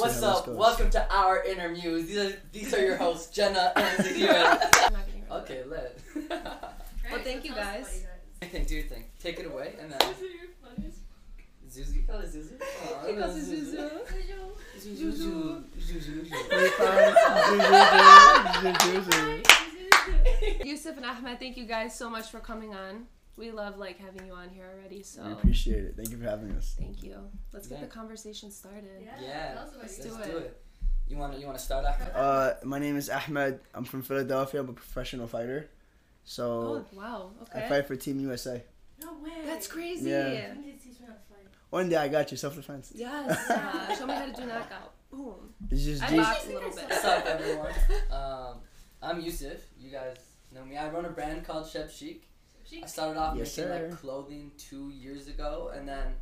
What's up? Welcome to our interviews. These are these are your hosts, Jenna and Zadira. I'm not getting rid of okay, let. Well, thank you guys. I think, do your thing. Take it away, and then Zuzu. You call it Zuzu? Oh, He no, calls it Zuzu. Zuzu. Zuzu. Zuzu. it. Yusuf and Ahmed, thank you guys so much for coming on. We love like having you on here already, so We appreciate it. Thank you for having us. thank you. Let's get Yeah. the conversation started. Yeah. Let's Let's do do it. it. You want to you want to start Ahmed? Uh, my name is Ahmed. I'm from Philadelphia. I'm a professional fighter. Oh So wow, I fight for Team USA. No way. That's crazy. Yeah. When did you teach me how to fight? One day I got you. Self defense. Yes. Uh, show me how to do knockout. Boom. It's just I G- box a little bit. What's up, everyone? Um, I'm Yusuf. You guys know me. I run a brand called Shab Sheek. I started off Yes, making sir. like clothing two years ago, and then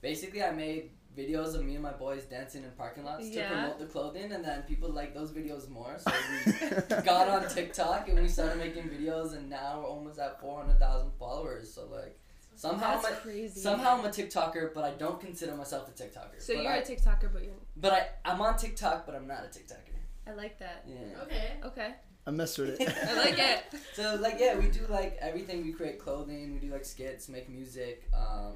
basically I made videos of me and my boys dancing in parking lots Yeah. to promote the clothing, and then people like those videos more. So we got on TikTok and we started making videos, and now we're almost at four hundred thousand followers. So like somehow That's I'm a, crazy. somehow I'm a TikToker, but I don't consider myself a TikToker. So but you're I, a TikToker, but you're. but I I'm on TikTok, but I'm not a TikToker. I like that. Yeah. Okay. Okay. I mess with it. I like it. So like yeah, we do like everything. We create clothing. We do like skits, make music. Um,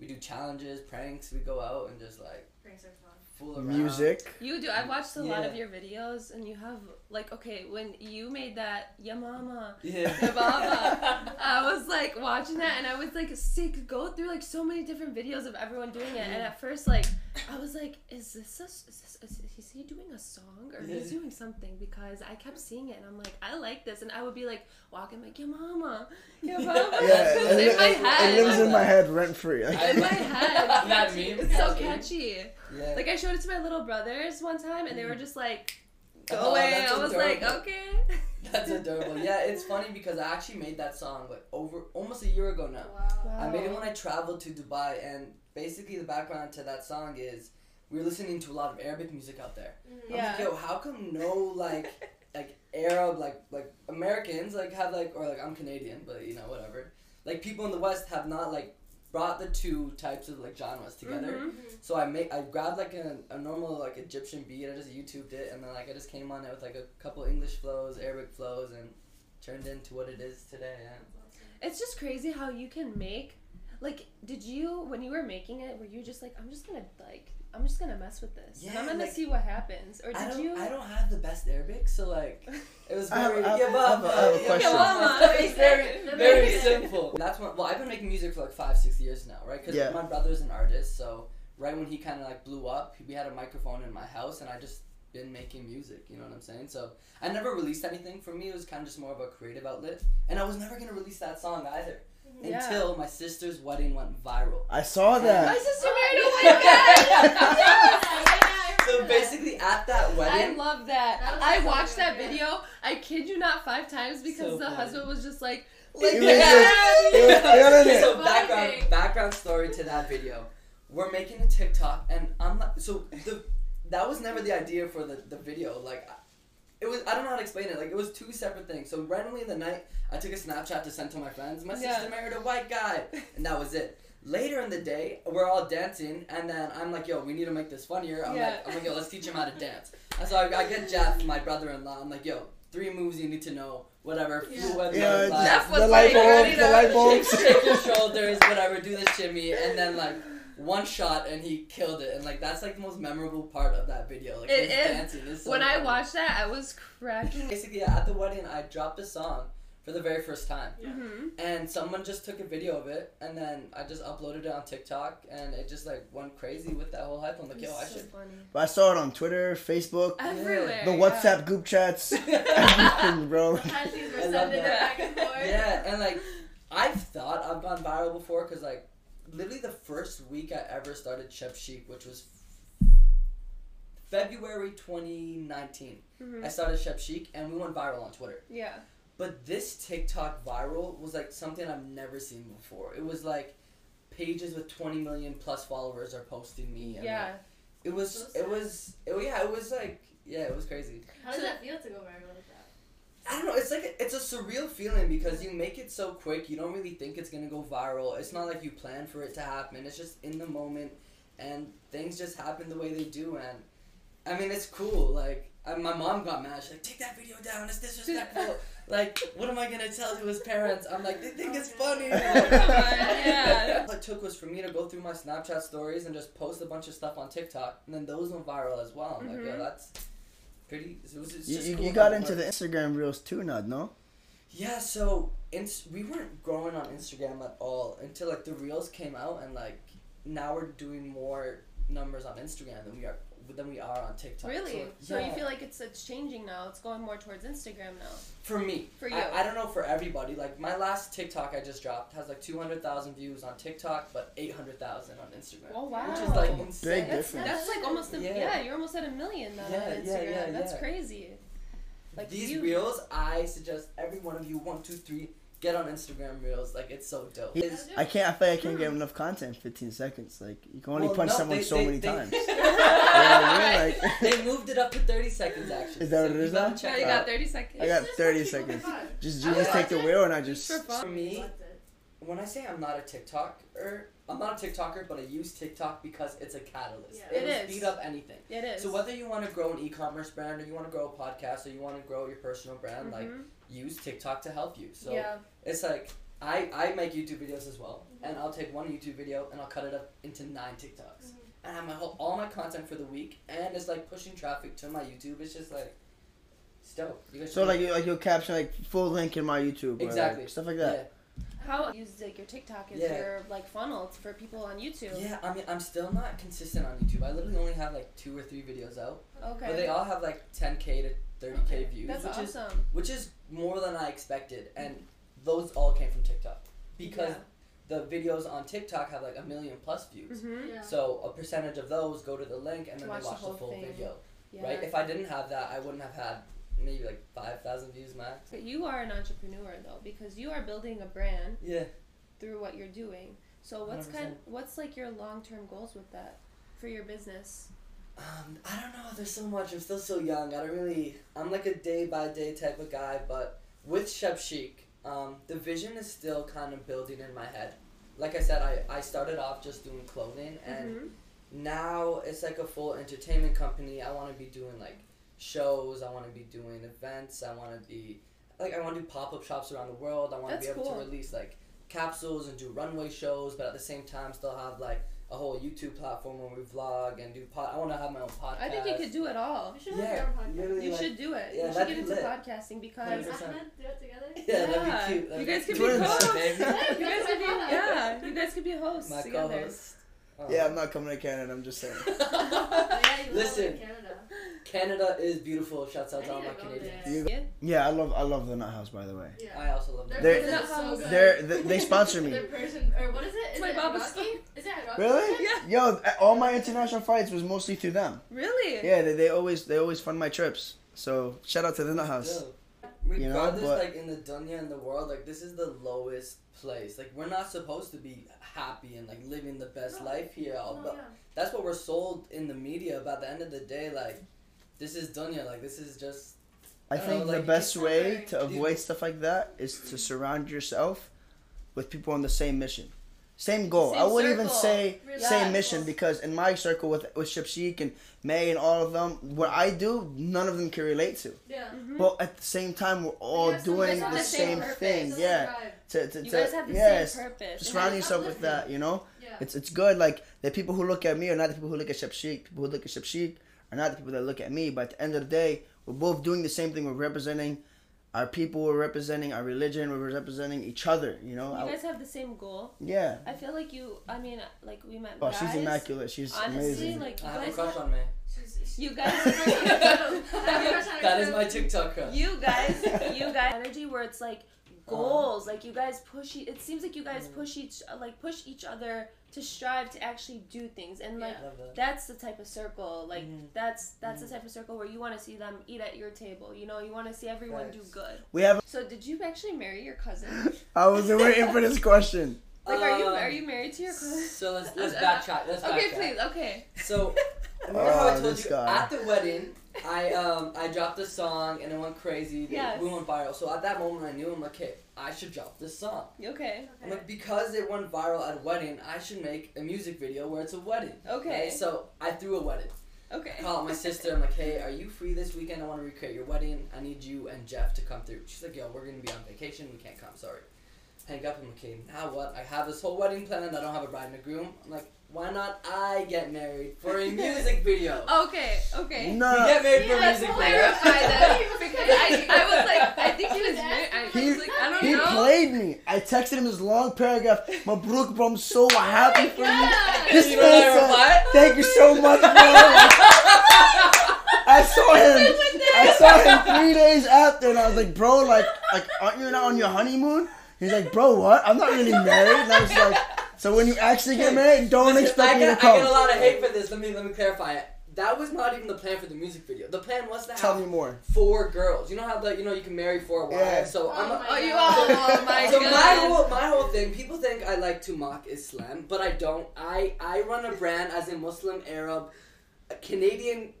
we do challenges, pranks. We go out and just like Pranks are fun. fool around. Music. You do. I've watched a lot of your videos, and you have like okay when you made that Ya Mama, Yeah. Ya Baba. I was like watching that, and I was like sick. Go through like so many different videos of everyone doing it, and at first like I was like, is this a, is this is, is he doing a song or he's doing something? Because I kept seeing it, and I'm like, I like this, and I would be like walking like Ya Mama, Ya Baba. Yeah, It was it, in my head. it lives in my head rent free. In my head. That meme. It's so catchy. Yeah. Like I showed it to my little brothers one time, and they were mm. just like, oh, "Go Oh, away." I was like, "Okay." That's adorable. Yeah, it's funny because I actually made that song like over almost a year ago now. Wow. I made it when I traveled to Dubai, and basically the background to that song is we are listening to a lot of Arabic music out there. I'm Yeah. like, yo, how come no like like Arab like like Americans like have like or like I'm Canadian, but you know whatever. Like people in the West have not like brought the two types of like genres together. Mhm. So I make I grabbed like a, a normal like Egyptian beat. I just YouTubed it, and then like I just came on it with like a couple English flows, Arabic flows, and turned into what it is today. Yeah. It's just crazy how you can make. Like, did you when you were making it? Were you just like, "I'm just gonna like, I'm just gonna mess with this. and I'm gonna like- see what happens." Or did don't you? I don't have the best Arabic, so like it was I have- very I have- yeah, I have a- I have a question. mama. It's very very Very simple. That's when well I've been making music for like five six years now, right? Because Yeah. my brother's an artist, so right when he kind of like blew up, we had a microphone in my house, and I just been making music. You know what I'm saying? So I never released anything. For me, it was kind of just more of a creative outlet, and I was never gonna release that song either Yeah. until my sister's wedding went viral. I saw that. My sister married a white guy. So basically, at that wedding, I love that. That I so watched good, that yeah. video. I kid you not, five times because So the funny. husband was just like, He like was that. just- he was feeling it. so background background story to that video. We're making a TikTok, and I'm not. So the that was never the idea for the the video. Like, I- it was. I don't know how to explain it. Like, it was two separate things. So randomly in the night, I took a Snapchat to send to my friends. My sister married a white guy, and that was it. Later in the day, we're all dancing, and then I'm like, "Yo, we need to make this funnier." I'm Yeah. like, "I'm like, yo, let's teach him how to dance." And so I, I get Jeff, my brother-in-law. I'm like, "Yo, three moves you need to know, whatever." Yeah. fluid, Yeah, butterfly, Jeff was the light like, ready bulbs, to- the light shake, bulbs. shake your shoulders, whatever, do the shimmy, and then like one shot and he killed it, and like that's like the most memorable part of that video. Like It his is. dancing is so When I watched that, I was cracking. basically at the wedding, I dropped a song for the very first time, Yeah. hmm and someone just took a video of it, and then I just uploaded it on TikTok, and it just like went crazy with that whole hype. I'm like, yo, I so should. funny. But I saw it on Twitter, Facebook, Everywhere. the yeah. WhatsApp group chats, everything, bro. Panties were I love sending it that. back and forth. Yeah, and like I've thought I've gone viral before because like literally the first week I ever started Shab Sheek, which was February 2019. Mhm. I started Shab Sheek and we went viral on Twitter. Yeah. But this TikTok viral was like something I've never seen before. It was like pages with 20 million plus followers are posting me. And Yeah. like, it was. So it was. It, yeah. It was like. Yeah. It was crazy. How does So- that feel to go viral like that? I don't know. It's like a, it's a surreal feeling because you make it so quick. You don't really think it's gonna go viral. It's not like you plan for it to happen. It's just in the moment, and things just happen the way they do. And I mean, it's cool. Like I, my mom got mad. She's like, "Take that video down. It's disrespectful." like, what am I gonna tell to his parents? I'm like, they think it's funny. Yeah. All it took was for me to go through my Snapchat stories and just post a bunch of stuff on TikTok, and then those went viral as well. I'm like, yo, Mhm. that's pretty. It was, it's You, just you, cool you got into the. Instagram reels too, Nad, no? Yeah, so ins- we weren't growing on Instagram at all until like the reels came out, and like now we're doing more numbers on Instagram than we are than we are on TikTok. Really? So, So you feel like it's it's changing now. It's going more towards Instagram now. for me, For you. I, I don't know for everybody. Like my last TikTok I just dropped has like two hundred thousand views on TikTok, but eight hundred thousand on Instagram. Oh wow. Which is like Big insane. that's, difference. that's like almost a, Yeah. yeah. You're almost at a million now Yeah, on yeah, Instagram. yeah, That's yeah. crazy. Like These you, reels, I suggest every one of you, one, two, three, get on Instagram reels. Like it's so dope. Yeah. It's- I can't. I feel like I can't get enough content in 15 seconds. Like you can only well, punch no, someone they- so they- many they- times. You know I mean? Like, they moved it up to 30 seconds actually. Is that what it you is gotta now? check Now you got 30 seconds. I got 30 seconds. just you just take the wheel and I just. For me, when I say I'm not a TikToker, I'm not a TikToker, but I use TikTok because it's a catalyst. Yeah. It will is. speed up anything. It is. So whether you want to grow an e-commerce brand or you want to grow a podcast or you want to grow your personal brand, like Mhm. Use TikTok to help you. So yeah. it's like I I make YouTube videos as well, and I'll take one YouTube video and I'll cut it up into nine TikToks, Mhm. and I have my whole all my content for the week, and it's like pushing traffic to my YouTube. It's just like, it's dope. You guys So like you like you'll caption like full link in my YouTube. Or, Exactly. Like, stuff like yeah. that. How you use like your TikTok as Yeah. your like funnel for people on YouTube. Yeah, I mean, I'm still not consistent on YouTube. I literally only have like two or three videos out, Okay. but they all have like 10k to 30k Okay. views, That's which is which is more than I expected, and those all came from TikTok because the videos on TikTok have like a million plus views. Mhm. Yeah. So a percentage of those go to the link, and then Watch they watch the, whole full thing. video, Yeah. right? If I didn't have that, I wouldn't have had maybe like 5,000 views max. But you are an entrepreneur though because you are building a brand Yeah. through what you're doing. So what's 100%. kind what's like your long-term goals with that for your business? Um, I don't know. There's so much. I'm still so young. I don't really. I'm like a day by day type of guy. But with Shab Sheek, um, the vision is still kind of building in my head. Like I said, I, I started off just doing clothing, and Mhm. now it's like a full entertainment company. I want to be doing like shows. I want to be doing events. I want to be like I want to do pop up shops around the world. I want to be able cool. to release like capsules and do runway shows, but at the same time still have like a whole YouTube platform where we vlog and do pod. I want to have my own podcast. I think you could do it all. We should have Yeah, your own podcast. You like- should do it. yeah, you should that'd get into lit. podcasting because Can 100%. Ahmed do it together? Yeah, that'd be cute. you That'd guys be could be hosts. You guys could be yeah. You guys could be hosts My together. co-host. Oh. Yeah, I'm not coming to Canada. I'm just saying. Yeah, Listen. Canada. Canada is beautiful. Shouts out to all my Canadians. there. Yeah. Yeah, I love I love the Nut House by the way. Yeah. I also love Their that. They're- so. They're they, they sponsor me. Their person, or what is it? Is My it Baba Iraqi? Ski? Is it Iraqi? Really? Yeah. Yo, all my international fights was mostly through them. Really? Yeah, they, they always they always fund my trips. So shout out to the Nut House. Yo, You know, Regardless, but- like in the dunya in the world, like this is the lowest place. Like we're not supposed to be happy and like living the best No. life here. all Oh, but yeah. that's what we're sold in the media. About the end of the day, like this is dunya. Like this is just I I think know, the like, best way to avoid stuff like that is to surround yourself with people on the same mission. Same goal. I wouldn't even say Really? same mission because in my circle with with Shab Sheek and May and all of them, what I do, none of them can relate to. Yeah. Mhm. But at the same time, we're all doing the the same same thing. Yeah. drive. To, to, You guys have the yes. same purpose. Surround yourself with that, you know? Yeah. It's it's good. Like the people who look at me are not the people who look at Shab Sheek. People who look at Shab Sheek are not the people that look at me. But at the end of the day, we're both doing the same thing. We're representing our people. We're representing our religion. We're representing each other. You know? You I- guys have the same goal. yeah. I feel like you. I mean, like we met Oh, guys. she's immaculate. She's Honestly, amazing. like you I have a guys. crush on me. She's- she's- You guys. I have a crush on her That is my TikTok crush. you guys. You guys. Energy where it's like goals. Like you guys push. E- it seems like you guys Mm. push each like push each other to strive to actually do things, and like I love that. that's the type of circle. Like Mhm. that's that's Mhm. the type of circle where you want to see them eat at your table. You know, you want to see everyone do good. We have. So did you actually marry your cousin? I was waiting for this question. Like, are you Um, are you married to your cousin? So let's let's backtrack. Let's Okay, backtrack. please. Okay. So remember how I Oh, told you guy. at the wedding, I um I dropped a song and it went crazy. Yes. We went viral. So at that moment, I knew I'm like, hey, I should drop this song. Okay. I'm like, because it went viral at a wedding, I should make a music video where it's a wedding. Okay. Right? So I threw a wedding. Okay. I called my sister. I'm like, hey, are you free this weekend? I want to recreate your wedding. I need you and Jeff to come through. She's like, yo, we're gonna be on vacation. We can't come. Sorry. Hang up. I'm like, okay, now what? I have this whole wedding planned. I don't have a bride and a groom. I'm like, why not I get married for a music video? Okay. Okay. No, You get married for a music video. Clarify that because I, I was like I think he was married. I He- was like I don't He know. played me. I texted him this long paragraph. Mabruk, bro, I'm so happy for you. Yeah. This You know what I man said, thank you so much, bro. I saw him. I saw him three days after, and I was like, bro, like, like, aren't you not on your honeymoon? He's like, bro, what? I'm not really married. And I was like, so when you actually get married, don't Listen, expect I me to get, I get a lot of hate for this. Let me let me clarify it. That was not even the plan for the music video. The plan was to Tell have me more. four girls. You know how the you know you can marry four wives. Yeah. So I'm. Oh A, my Oh, you all. Oh my so god. my whole my whole thing, people think I like to mock Islam, but I don't. I I run a brand as a Muslim Arab, a Canadian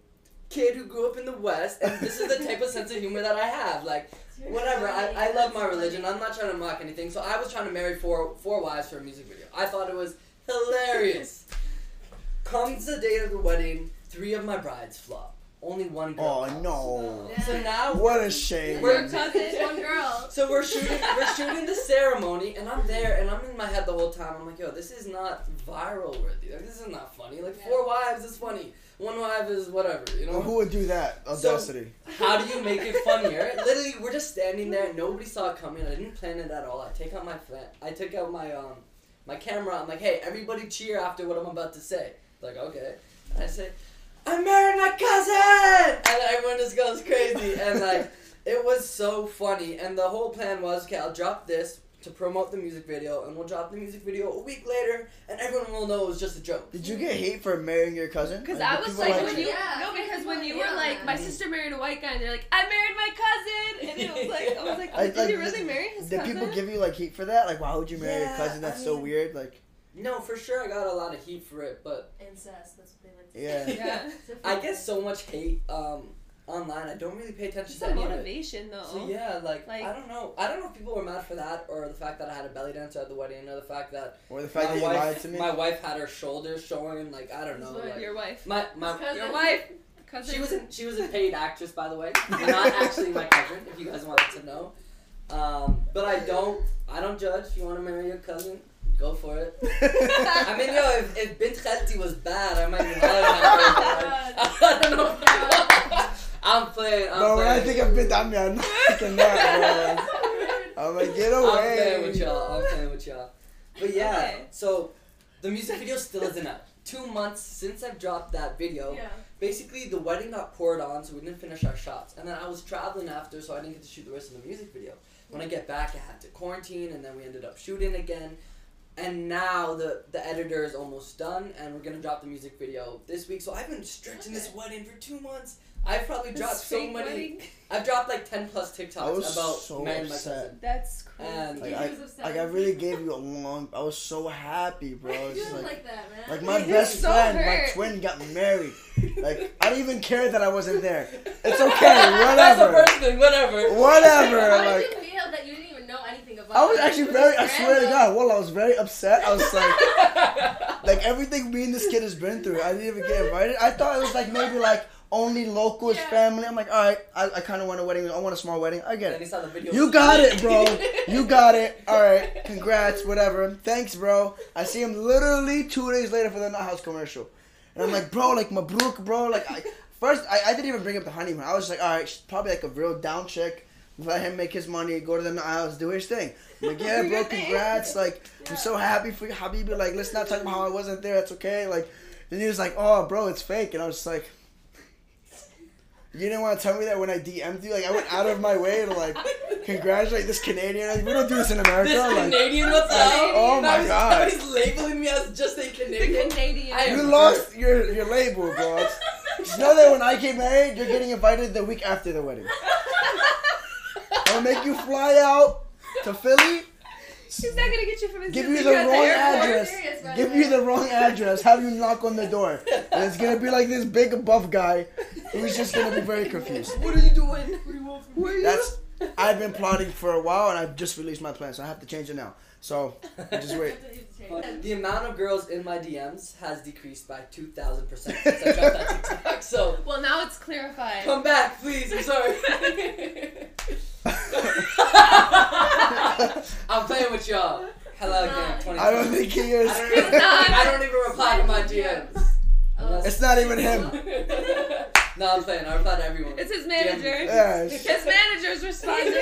kid who grew up in the West, and this is the type of sense of humor that I have. Like whatever, I, I love my religion. I'm not trying to mock anything. So I was trying to marry four four wives for a music video. I thought it was hilarious. Comes the day of the wedding, three of my brides flop. Only one girl. Oh comes. no! Yeah. So now What a shame. We're- Your cousin. One girl. so we're shooting we're shooting the ceremony and I'm there and I'm in my head the whole time. I'm like, yo, this is not viral worthy. Like this is not funny. Like four wives is funny. One wife is whatever, you know? Well, who would do that? So- Audacity. How do you make it funnier? Literally, we're just standing there. Nobody saw it coming. I didn't plan it at all. I take out my. I took out my um my camera. I'm like, hey, everybody cheer after what I'm about to say. Like, okay. And I say, I'm married my cousin, and everyone just goes crazy. And like, it was so funny. And the whole plan was, okay, I'll drop this to promote the music video, and we'll drop the music video a week later, and everyone will know it was just a joke. Did you get hate for marrying your cousin? Because Like, I did was people like, when you? you Yeah, no, because when you people were like, my sister married a white guy, and they're like, I married my cousin, and it was like, I was like, I- did like, you really marry his Did cousin? people give you like heat for that? Like, why would you marry your cousin? That's I so weird. Like, No, for sure, I got a lot of heat for it, but Incest. That's what they like to Yeah. Yeah. I get so much hate um, online. I don't really pay attention It's to a any of it. motivation though. So yeah, like, Like- I don't know. I don't know if people were mad for that or the fact that I had a belly dancer at the wedding or the fact that or the fact my that you wife, lied to me. my wife had her shoulders showing. Like I don't know. Like, Your wife. my my cousin. Your wife. Cousin. she was a, she was a paid actress by the way, not actually my cousin. If you guys wanted to know, um, but I don't I don't judge. If you want to marry your cousin, go for it. I mean, yo, if, if Bint Khalti was bad, I might be hollering at her. I don't know. I'm playing. I'm Bro, when I think of bit, I'm not thinking that, bro. I'm like, get away. I'm playing with y'all. I'm playing with y'all. But yeah, Okay. so the music video still isn't out. Two months since I've dropped that video. Yeah. Basically, the wedding got poured on, so we didn't finish our shots. And then I was traveling after, so I didn't get to shoot the rest of the music video. When I get back, I had to quarantine, and then we ended up shooting again. And now the the editor is almost done, and we're gonna drop the music video this week. So I've been stretching this wedding for two months. I've probably dropped so many. wedding. I've dropped like ten plus I TikToks was about so marrying my upset. cousin. That's crazy. And Like, I, upset. like I really gave you a long. I was so happy, bro. You It's like, like that, man. like my It best so friend, my twin got married. Like I don't even care that I wasn't there. It's okay, whatever. That's a whatever, first thing, whatever. whatever. How Like did you feel that you didn't even know anything about I was actually It very. I just swear to. God, well, I was very upset. I was like, like everything me and this kid has been through. I didn't even get invited. I thought it was like maybe like only locals, Yeah. family. I'm like, all right, I, I kind of want a wedding. I want a small wedding. I get it. he saw the video. You got it, bro. You got it. All right. Congrats. Whatever. Thanks, bro. I see him literally two days later for the Nut House commercial, and I'm like, bro, like Mabruk, bro. Like, I, first I, I didn't even bring up the honeymoon. I was just like, all right, she's probably like a real down chick. Let him make his money, go to the Nut House, do his thing. I'm like, yeah, bro, congrats. Like, I'm so happy for you, Habibi. Like, let's not talk about how I wasn't there. That's okay. Like, then he was like, oh, bro, it's fake, and I was just like. You didn't want to tell me that when I DM'd you. Like I went out of my way to like congratulate this Canadian. We don't do this in America. This like, Canadian, what's up? Oh Now my he's- God. He's labeling me as just a The Canadian. Canadian. I am- you lost your your label, bro. Just know that when I get married, you're getting invited the week after the wedding. I'll make you fly out to Philly, He's not gonna get you from his give zip you the wrong address, Serious, give the you the wrong address, have you knock on the door. And it's gonna be like this big buff guy who's just gonna be very confused. What are you doing? What do you want from me? That's I've been plotting for a while and I've just released my plan, so I have to change it now. So just wait. But the amount of girls in my DMs has decreased by 2,000% since I dropped that TikTok. So Well, now it's clarified. come back, please. I'm sorry. I'm playing with y'all. Hello again, 20. I don't think he is. I don't, even, I don't even reply to my DMs. Oh. It's not even him. no, I'm playing. I reply to everyone. It's his manager. Yeah, it's- His manager's responding.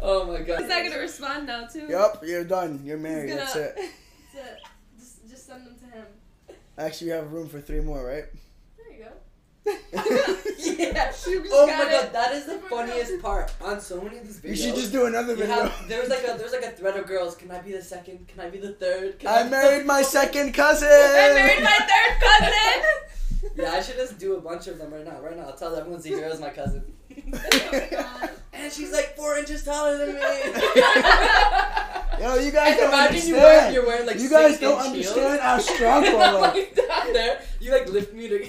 Oh my god. He's not gonna respond now too. Yup, you're done. You're married. That's gonna- it. That's it. Just, just send them to him. Actually, you have room for three more, right? There you go. yeah. You just Oh my got god, it. that is the funniest part on so many of these videos. You should just do another video. have, there's like a there's like a thread of girls. Can I be the second? Can I be the third? Can I be married my second cousin. I married my third cousin. Yeah, I should just do a bunch of them right now. Right now, I'll tell everyone Zahira's my cousin. Oh and she's like four inches taller than me. Yo, you guys And don't imagine you wear, understand. you're wearing like you guys six don't understand how strong I'm like. like down there. You like lift me to.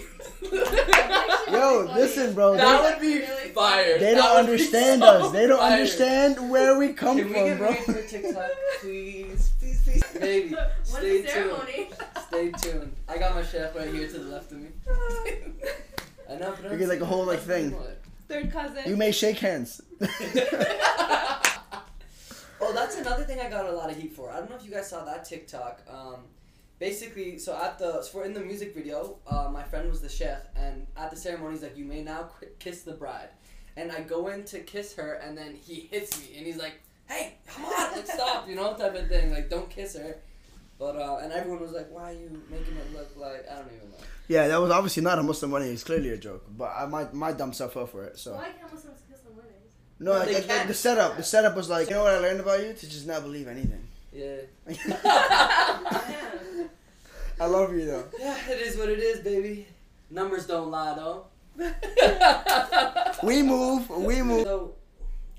Yo, listen, bro. that would be Really fire. they That don't understand so us. They don't fire. understand where we come Can we from, get bro. married for TikTok, please, please, please, baby? When's Stay the ceremony? Stay tuned. I got my chef right here to the left of me. I know, but You get, like, a whole, like, thing. Third cousin. You may shake hands. oh, that's another thing I got a lot of heat for. I don't know if you guys saw that TikTok. Um, basically, so at the so for in the music video, uh, my friend was the chef, and at the ceremony, he's like, "You may now qu- kiss the bride," and I go in to kiss her, and then he hits me, and he's like, "Hey, come on, like stop," you know, type of thing, like don't kiss her. But uh, and everyone was like, "Why are you making it look like I don't even know." Yeah, that was obviously not a Muslim wedding. It's clearly a joke. But I, my my dumb self fell for it. So Why can't Muslims kiss on weddings? no, No, like, they like, the setup. The setup was like, you know what I learned about you? To just not believe anything. Yeah. Yeah. I love you though. Yeah, it is what it is, baby. Numbers don't lie, though. We move. We move. So,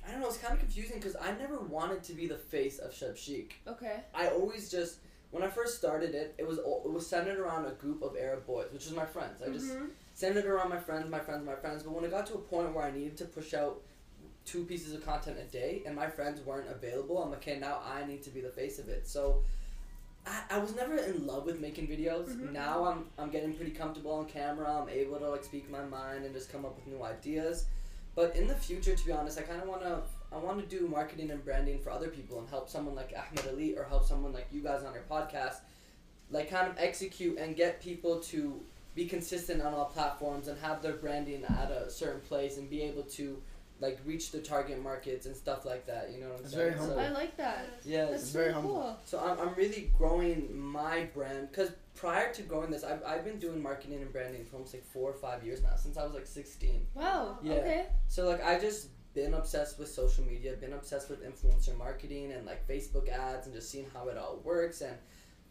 I don't know. It's kind of confusing because I never wanted to be the face of Shab Sheek. Okay. I always just, when I first started it, it was it was centered around a group of Arab boys, which was my friends. I just Mhm. centered around my friends, my friends, my friends. But when it got to a point where I needed to push out two pieces of content a day, and my friends weren't available, I'm like, okay, now I need to be the face of it. So. I, I was never in love with making videos. Mhm. Now I'm I'm getting pretty comfortable on camera. I'm able to like speak my mind and just come up with new ideas. But in the future, to be honest, I kind of want to I want to do marketing and branding for other people and help someone like Ahmed Ali or help someone like you guys on your podcast, like kind of execute and get people to be consistent on all platforms and have their branding at a certain place and be able to like reach the target markets and stuff like that. You know what I'm It's saying? very humble. So, I like that. yeah, That's It's very humble. cool. so I'm, I'm really growing my brand because prior to growing this, I've, I've been doing marketing and branding for almost like four or five years now since I was like 16. Wow. Yeah. Okay. So like I just been obsessed with social media, been obsessed with influencer marketing and like Facebook ads and just seeing how it all works. And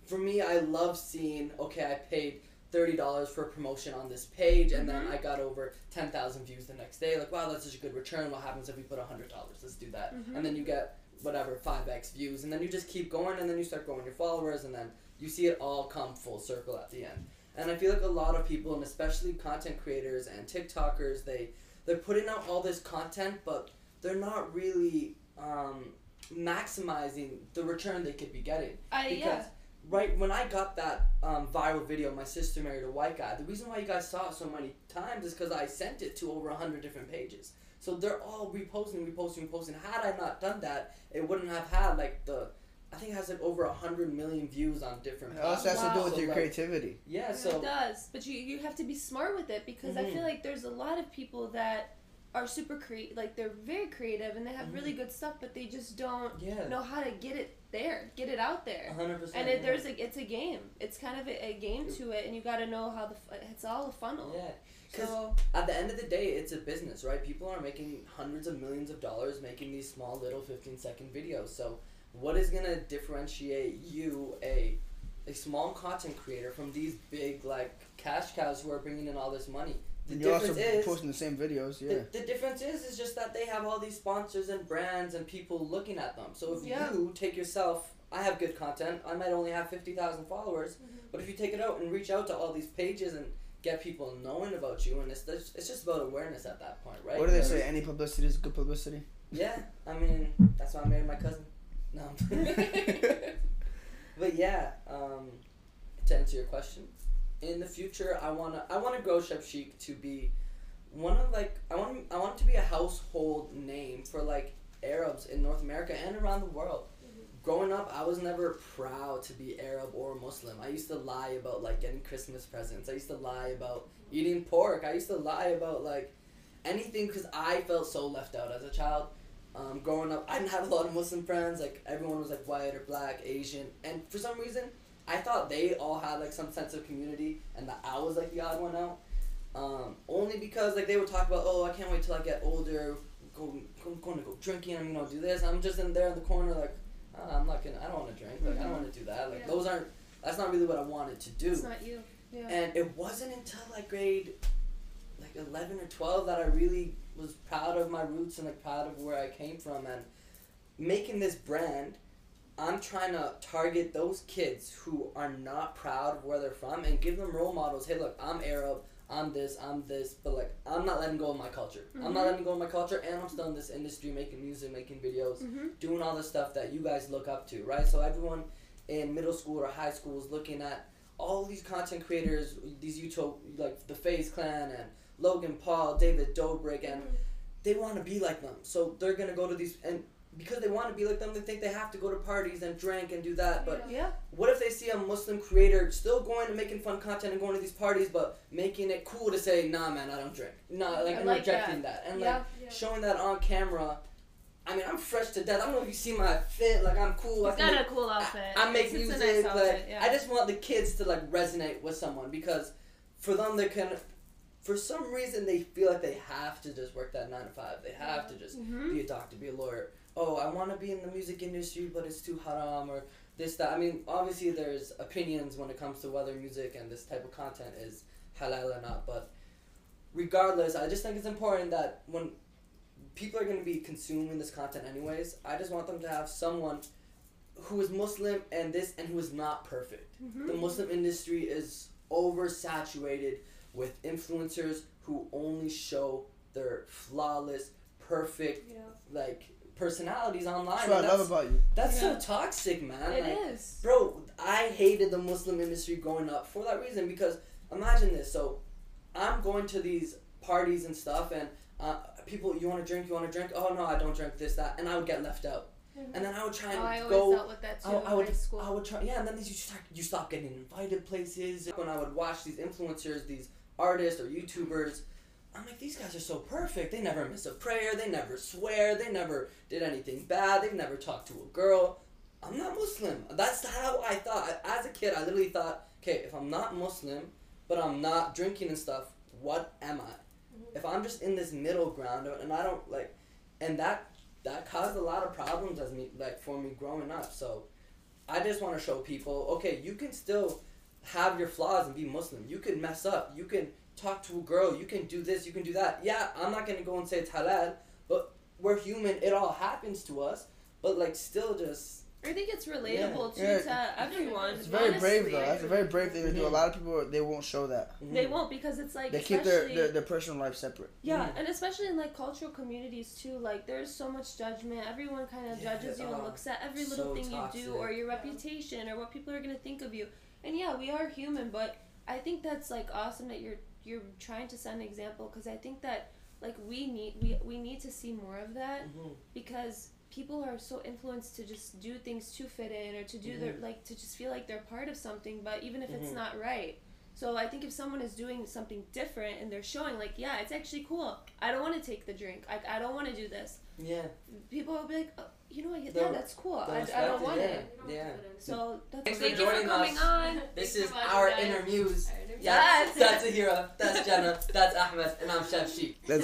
for me, I love seeing okay, I paid thirty dollars for a promotion on this page, and then Mhm. I got over ten thousand views the next day. Like wow, that's such a good return. What happens if we put hundred dollars? Let's do that. Mhm. And then you get whatever five x views, and then you just keep going, and then you start growing your followers, and then you see it all come full circle at the end. And I feel like a lot of people, and especially content creators and TikTokers, they they're putting out all this content, but they're not really um, maximizing the return they could be getting. I Because yeah. right when I got that um, viral video, my sister married a white guy. The reason why you guys saw it so many times is because I sent it to over hundred different pages. So they're all reposting, reposting, reposting. Had I not done that, it wouldn't have had like the. I think it has like over a hundred million views on different. It also has to do with So, your like, creativity. Yeah, it so does, but you you have to be smart with it because I Mhm. feel like there's a lot of people that are super creative, like they're very creative and they have really good stuff, but they just don't yeah, know how to get it there, get it out there. hundred percent. And it, there's a, it's a game. It's kind of a, a game to it, and you got to know how the it's all a funnel. Yeah, 'Cause- So At the end of the day, it's a business, right? People are making hundreds of millions of dollars making these small little 15 second videos. So, what is gonna differentiate you, a a small content creator, from these big like cash cows who are bringing in all this money? The And you're also difference is posting the same videos. Yeah. the, the difference is is just that they have all these sponsors and brands and people looking at them. So if Yeah. you take yourself, I have good content. I might only have fifty thousand followers, Mm-hmm. but if you take it out and reach out to all these pages and get people knowing about you, and it's it's it's just about awareness at that point, right? What do they say? Any publicity is good publicity. Yeah, I mean that's why I married my cousin. No. but yeah, um, to answer your question, in the future, I wanna I wanna grow Shab Sheek to be one of like I want I want it to be a household name for like Arabs in North America and around the world. Growing up, I was never proud to be Arab or Muslim. I used to lie about like getting Christmas presents. I used to lie about eating pork. I used to lie about like anything because I felt so left out as a child. Um, growing up, I didn't have a lot of Muslim friends. Like everyone was like white or black, Asian, and for some reason, I thought they all had like some sense of community, and that I was like the odd one out. Um, only because like they would talk about, oh, I can't wait till I get older, go, go going to go drinking. I'm gonna do this. I'm just in there in the corner like, oh, I'm not gonna. I don't want to drink. Like I don't want to do that. Like Yeah. those aren't. That's not really what I wanted to do. it's not you. Yeah. And it wasn't until like grade like 11 or 12 that I really was proud of my roots and like proud of where I came from and making this brand I'm trying to target those kids who are not proud of where they're from and give them role models. Hey, look, I'm Arab, I'm this, I'm this, but like I'm not letting go of my culture. I'm not Mhm. letting go of my culture, and I'm still in this industry making music, making videos, Mm-hmm. doing all the stuff that you guys look up to, right? So everyone in middle school or high school is looking at all these content creators, these YouTube, like the FaZe Clan and Logan Paul, David Dobrik, and they want to be like them. So they're gonna go to these and because they want to be like them, they think they have to go to parties and drink and do that. But Yeah. what if they see a Muslim creator still going and making fun content and going to these parties, but making it cool to say, "Nah, man, I don't drink." Nah, like like rejecting that, and Yeah. like Yeah. showing that on camera. I mean, I'm fresh to death. I don't know if you see my fit. Like I'm cool. I He's can got make- a cool outfit. I, I make It's music. nice outfit, like. I just want the kids to like resonate with someone because for them they can, for some reason they feel like they have to just work that nine to five. They have to just Mhm. be a doctor, be a lawyer. Oh, I want to be in the music industry, but it's too haram or this that. I mean, obviously there's opinions when it comes to whether music and this type of content is halal or not, but regardless, I just think it's important that when people are going to be consuming this content anyways, I just want them to have someone who is Muslim and this and who is not perfect. Mhm. The Muslim industry is oversaturated with influencers who only show their flawless, perfect, Yeah. like personalities online. That's what and I love about you. that's Yeah. so toxic, man. It Like, is. Bro, I hated the Muslim industry growing up for that reason because imagine this. So, I'm going to these parties and stuff, and uh, people, you want to drink, you want to drink. Oh no, I don't drink this, that, and I would get left out. And then I would try Oh, and I always go. dealt with that too I, I would, high school. I would try, yeah, and then you start, you stop getting invited places. When I would watch these influencers, these artists or YouTubers, I'm like, these guys are so perfect. They never miss a prayer. They never swear. They never did anything bad. They've never talked to a girl. I'm not Muslim. That's how I thought. As a kid, I literally thought, okay, if I'm not Muslim, but I'm not drinking and stuff, what am I? If I'm just in this middle ground and I don't like, and that that caused a lot of problems as me like for me growing up. So I just want to show people, okay, you can still have your flaws and be Muslim. You can mess up. You can talk to a girl. You can do this. You can do that. Yeah, I'm not gonna go and say it's halal, but we're human. It all happens to us. But like, still, just I think it's relatable too Yeah. to everyone. It's very brave though. That's a very brave thing to do. A lot of people they won't show that. They won't because it's like They keep their, their their personal life separate. Yeah, Mhm. and especially in like cultural communities too, like there's so much judgment. Everyone kind of Yeah, judges you and uh, looks at every so little thing you do or your Yeah. reputation or what people are gonna think of you. And yeah, we are human, but I think that's like awesome that you're you're trying to set an example because I think that like we need we we need to see more of that Mhm. because people are so influenced to just do things to fit in or to do their like to just feel like they're part of something, but even if it's Mhm. not right. So I think if someone is doing something different and they're showing like, yeah, it's actually cool. I don't want to take the drink. I, I don't want to do this. Yeah. People will be like, oh, you know what? Yeah, They'll- that's cool. I, I don't want yeah. it. You don't Yeah. to put in. So that's Thanks for thank you for joining coming us. on. This is our me, guys. inner muse. Our inner Yes. that's Ahira, that's Jenna, that's Ahmed, and I'm Shab Sheek. Let's